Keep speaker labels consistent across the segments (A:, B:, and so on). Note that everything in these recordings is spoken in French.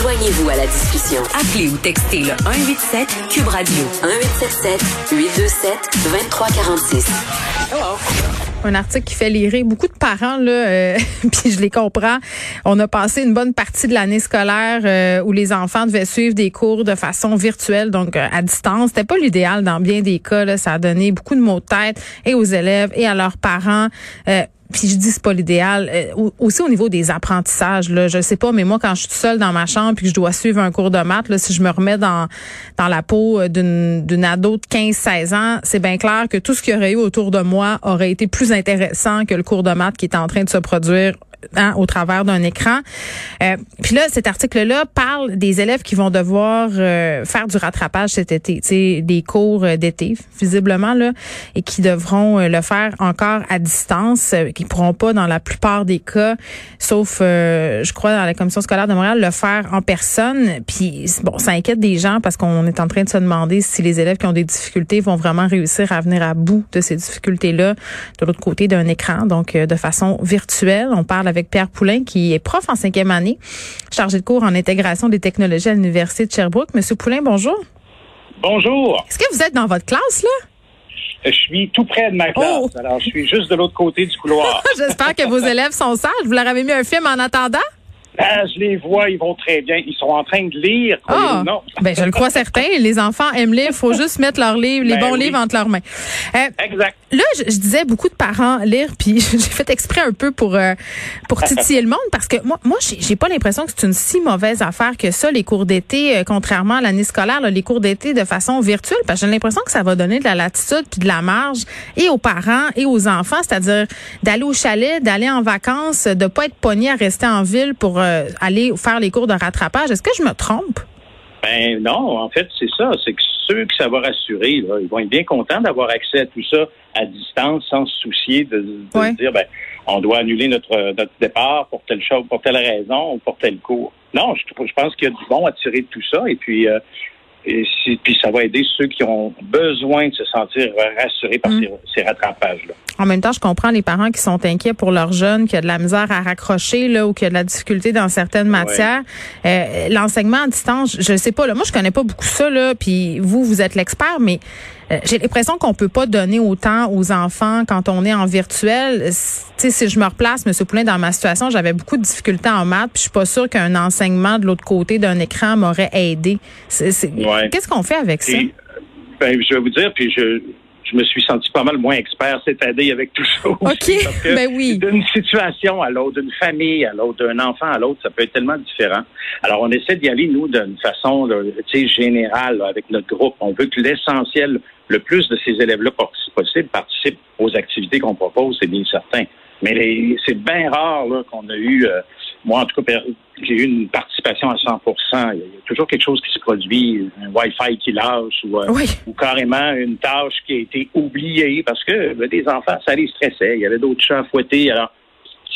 A: Joignez-vous à la discussion. Appelez ou textez le 187 Cube Radio 1877 827 2346.
B: un article qui fait lirer beaucoup de parents là, euh, puis je les comprends. On a passé une bonne partie de l'année scolaire euh, où les enfants devaient suivre des cours de façon virtuelle, donc euh, à distance. C'était pas l'idéal dans bien des cas. Là. Ça a donné beaucoup de maux de tête et aux élèves et à leurs parents. Puis je dis c'est pas l'idéal. Euh, aussi au niveau des apprentissages, là, je sais pas, mais moi quand je suis seule dans ma chambre puis que je dois suivre un cours de maths, si je me remets dans dans la peau euh, d'une d'une ado de 15-16 ans, c'est bien clair que tout ce qu'il y aurait eu autour de moi aurait été plus intéressant que le cours de maths qui est en train de se produire Hein, au travers d'un écran. Euh, puis là, cet article-là parle des élèves qui vont devoir euh, faire du rattrapage cet été, des cours euh, d'été, visiblement là, et qui devront le faire encore à distance, qui pourront pas, dans la plupart des cas, sauf, je crois, dans la commission scolaire de Montréal, le faire en personne. Puis bon, ça inquiète des gens parce qu'on est en train de se demander si les élèves qui ont des difficultés vont vraiment réussir à venir à bout de ces difficultés-là de l'autre côté d'un écran, donc de façon virtuelle. On parle avec Pierre Poulain, qui est prof en cinquième année, chargé de cours en intégration des technologies à l'Université de Sherbrooke. Monsieur Poulain, bonjour.
C: Bonjour.
B: Est-ce que vous êtes dans votre classe, là?
C: Je suis tout près de ma classe. Oh! Alors, je suis juste de l'autre côté du couloir.
B: J'espère que vos élèves sont sages. Vous leur avez mis un film en attendant?
C: Ah, je les vois, ils vont très bien. Ils sont en train de lire.
B: Ah, non? ben, je le crois certain. Les enfants aiment lire. Il faut juste mettre leurs livres, les ben bons livres entre leurs mains.
C: Euh, exact.
B: Là, je, disais beaucoup de parents lire, puis j'ai fait exprès un peu pour euh, pour titiller le monde parce que moi, moi, j'ai pas l'impression que c'est une si mauvaise affaire que ça, les cours d'été, euh, contrairement à l'année scolaire, les cours d'été de façon virtuelle, parce que j'ai l'impression que ça va donner de la latitude puis de la marge et aux parents et aux enfants, c'est-à-dire d'aller au chalet, d'aller en vacances, de pas être pogné à rester en ville pour euh, aller faire les cours de rattrapage. Est-ce que je me trompe?
C: Ben non, en fait, c'est ça. C'est que ceux que ça va rassurer, ils vont être bien contents d'avoir accès à tout ça à distance sans se soucier de, dire ben on doit annuler notre, notre départ pour telle chose, pour telle raison ou pour tel cours. Non, je, je pense qu'il y a du bon à tirer de tout ça. Et puis euh, et puis ça va aider ceux qui ont besoin de se sentir rassurés par mm. ces, rattrapages-là.
B: En même temps, je comprends les parents qui sont inquiets pour leurs jeunes, qui a de la misère à raccrocher là, ou qui a de la difficulté dans certaines matières. Euh, L'enseignement à distance, je ne sais pas. Là, moi, je connais pas beaucoup ça. Là, puis vous, vous êtes l'expert, mais euh, j'ai l'impression qu'on peut pas donner autant aux enfants quand on est en virtuel. sais, si je me replace, M. Poulin, dans ma situation, j'avais beaucoup de difficultés en maths, puis je suis pas sûre qu'un enseignement de l'autre côté d'un écran m'aurait aidé. Qu'est-ce qu'on fait avec ça?
C: Ben, je vais vous dire, puis je, je me suis senti pas mal moins expert cette année avec tout ça.
B: Aussi,
C: OK,
B: ben oui.
C: D'une situation à l'autre, d'une famille à l'autre, d'un enfant à l'autre, ça peut être tellement différent. Alors, on essaie d'y aller, nous, d'une façon générale avec notre groupe. On veut que l'essentiel, le plus de ces élèves-là possible participent aux activités qu'on propose, c'est bien certain. Mais c'est bien rare qu'on a eu... Euh, moi, en tout cas, j'ai eu une participation à 100% Il y a toujours quelque chose qui se produit, un Wi-Fi qui lâche ou, euh, ou carrément une tâche qui a été oubliée parce que ben, des enfants, ça les stressait. Il y avait d'autres chats à fouetter. Alors,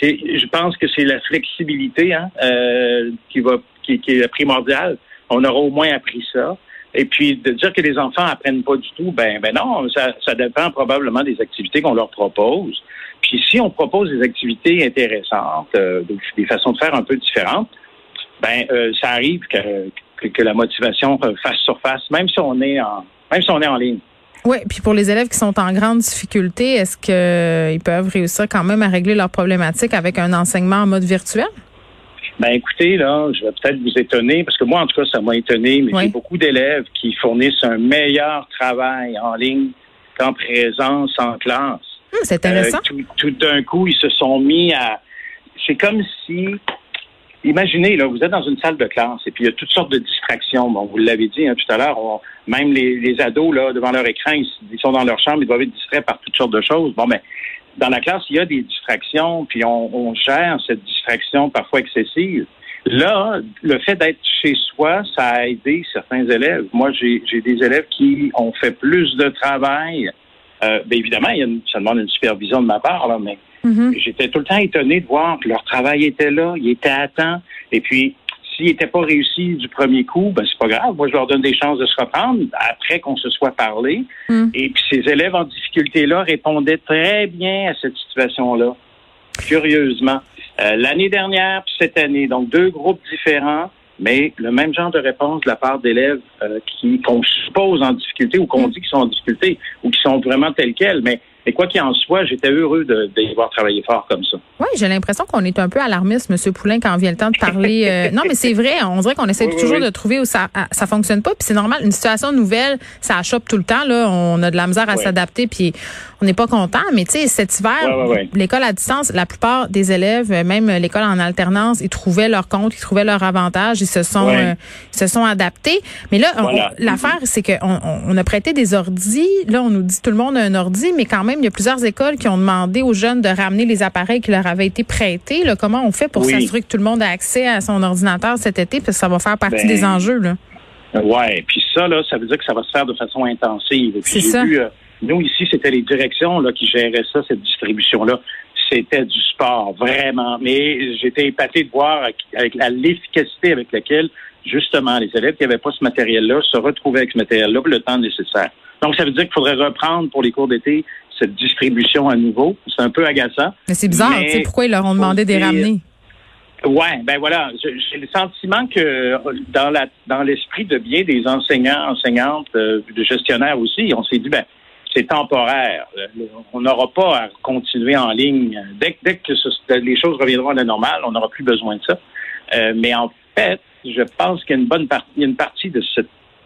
C: je pense que c'est la flexibilité hein, euh, qui va qui, qui est primordiale. On aura au moins appris ça. Et puis de dire que les enfants apprennent pas du tout, ben ben non, ça, dépend probablement des activités qu'on leur propose. Puis si on propose des activités intéressantes, euh, des façons de faire un peu différentes, ben euh, ça arrive que, que, la motivation fasse surface, même si on est en même si on est en ligne.
B: Oui, puis pour les élèves qui sont en grande difficulté, est-ce qu'ils peuvent réussir quand même à régler leurs problématiques avec un enseignement en mode virtuel?
C: Ben écoutez, là, je vais peut-être vous étonner, parce que moi, en tout cas, ça m'a étonné, mais j'ai beaucoup d'élèves qui fournissent un meilleur travail en ligne qu'en présence en classe.
B: Hum, c'est intéressant.
C: Euh, tout, d'un coup, ils se sont mis à. C'est comme si. Imaginez, là, vous êtes dans une salle de classe et puis il y a toutes sortes de distractions. Bon, vous l'avez dit hein, tout à l'heure, même les, ados, là, devant leur écran, ils, sont dans leur chambre, ils doivent être distraits par toutes sortes de choses. Bon, mais ben, dans la classe, il y a des distractions, puis on, on gère cette distraction parfois excessive. Là, le fait d'être chez soi, ça a aidé certains élèves. Moi, j'ai des élèves qui ont fait plus de travail. Euh, bien évidemment, il y a une, ça demande une supervision de ma part, là, mais mm-hmm. j'étais tout le temps étonné de voir que leur travail était là, il était à temps. Et puis, s'il n'était pas réussi du premier coup, ben c'est pas grave. Moi, je leur donne des chances de se reprendre après qu'on se soit parlé. Mm. Et puis, ces élèves en difficulté-là répondaient très bien à cette situation-là. Curieusement. Euh, l'année dernière puis cette année, donc deux groupes différents, mais le même genre de réponse de la part d'élèves euh, qui qu'on suppose en difficulté ou qu'on mm. dit qu'ils sont en difficulté ou qui sont vraiment tels quels. Mais mais quoi qu'il en soit, j'étais heureux de, de voir travailler fort comme ça.
B: Oui, j'ai l'impression qu'on est un peu alarmiste, M. Poulain, quand vient le temps de parler. Euh, non, mais c'est vrai. On dirait qu'on essaie toujours de trouver où ça ça fonctionne pas. Puis c'est normal. Une situation nouvelle, ça achoppe tout le temps. Là, on a de la misère à s'adapter. Puis on n'est pas content. Mais tu sais, cet hiver, l'école à distance, la plupart des élèves, même l'école en alternance, ils trouvaient leur compte, ils trouvaient leur avantage, ils se sont euh, ils se sont adaptés. Mais là, l'affaire, c'est qu'on on, a prêté des ordis. Là, on nous dit tout le monde a un ordi, mais quand même il y a plusieurs écoles qui ont demandé aux jeunes de ramener les appareils qui leur avaient été prêtés. comment on fait pour s'assurer que tout le monde a accès à son ordinateur cet été, parce que ça va faire partie des ben, enjeux. Là.
C: Ouais, puis ça, là, ça veut dire que ça va se faire de façon intensive.
B: C'est ça.
C: Euh, nous, ici, c'était les directions là, qui géraient ça, cette distribution-là. C'était du sport, vraiment. Mais j'étais épaté de voir avec l'efficacité avec laquelle, justement, les élèves qui n'avaient pas ce matériel-là se retrouvaient avec ce matériel-là pour le temps nécessaire. Donc, ça veut dire qu'il faudrait reprendre pour les cours d'été cette distribution à nouveau. C'est un peu agaçant.
B: Mais c'est bizarre, tu sais, pourquoi ils leur ont demandé de les ramener?
C: Ouais, ben voilà, j'ai le sentiment que dans la dans l'esprit de bien des enseignants, enseignantes, euh, de gestionnaires aussi, on s'est dit ben c'est temporaire. Euh, on n'aura pas à continuer en ligne. Dès, dès que les choses reviendront à la normale, on n'aura plus besoin de ça. Euh, mais en fait, je pense qu'il y a une bonne partie, une partie de,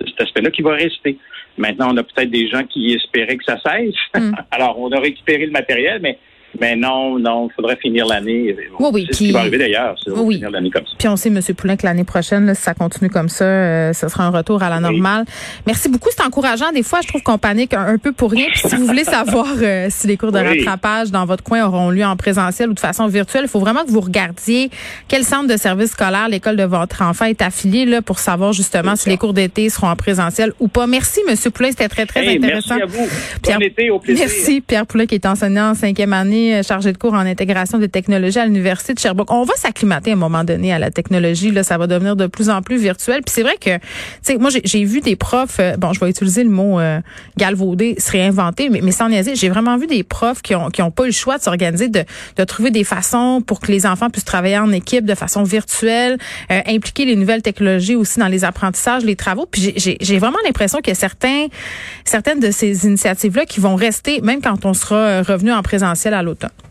C: cet aspect-là qui va rester. Maintenant, on a peut-être des gens qui espéraient que ça cesse. Hmm. Alors, on a récupéré le matériel, mais mais non, non, il faudrait finir l'année.
B: Oui, oui.
C: C'est ce qui va arriver d'ailleurs, oui. finir l'année comme ça.
B: Puis on sait, M. Poulin, que l'année prochaine, là, si ça continue comme ça, euh, ce sera un retour à la normale. Merci beaucoup, c'est encourageant. Des fois, je trouve qu'on panique un, peu pour rien. Puis si vous voulez savoir euh, si les cours de rattrapage dans votre coin auront lieu en présentiel ou de façon virtuelle, il faut vraiment que vous regardiez quel centre de service scolaire l'école de votre enfant est affiliée là, pour savoir justement si les cours d'été seront en présentiel ou pas. Merci, M. Poulin, c'était très, très intéressant.
C: Merci à vous. Pierre, bon été, au plaisir.
B: Merci, Pierre Poulin, qui est enseignant en cinquième année euh, chargé de cours en intégration des technologies à l'Université de Sherbrooke. On va s'acclimater à un moment donné à la technologie. Là, ça va devenir de plus en plus virtuel. Puis c'est vrai que, tu sais, moi, j'ai vu des profs, euh, bon, je vais utiliser le mot euh, galvaudé, se réinventer, mais, mais sans niaiser, j'ai vraiment vu des profs qui ont, qui ont pas eu le choix de s'organiser, de, de trouver des façons pour que les enfants puissent travailler en équipe de façon virtuelle, impliquer les nouvelles technologies aussi dans les apprentissages, les travaux. Puis j'ai vraiment l'impression qu'il y a certains, certaines de ces initiatives-là qui vont rester, même quand on sera revenu en présentiel à la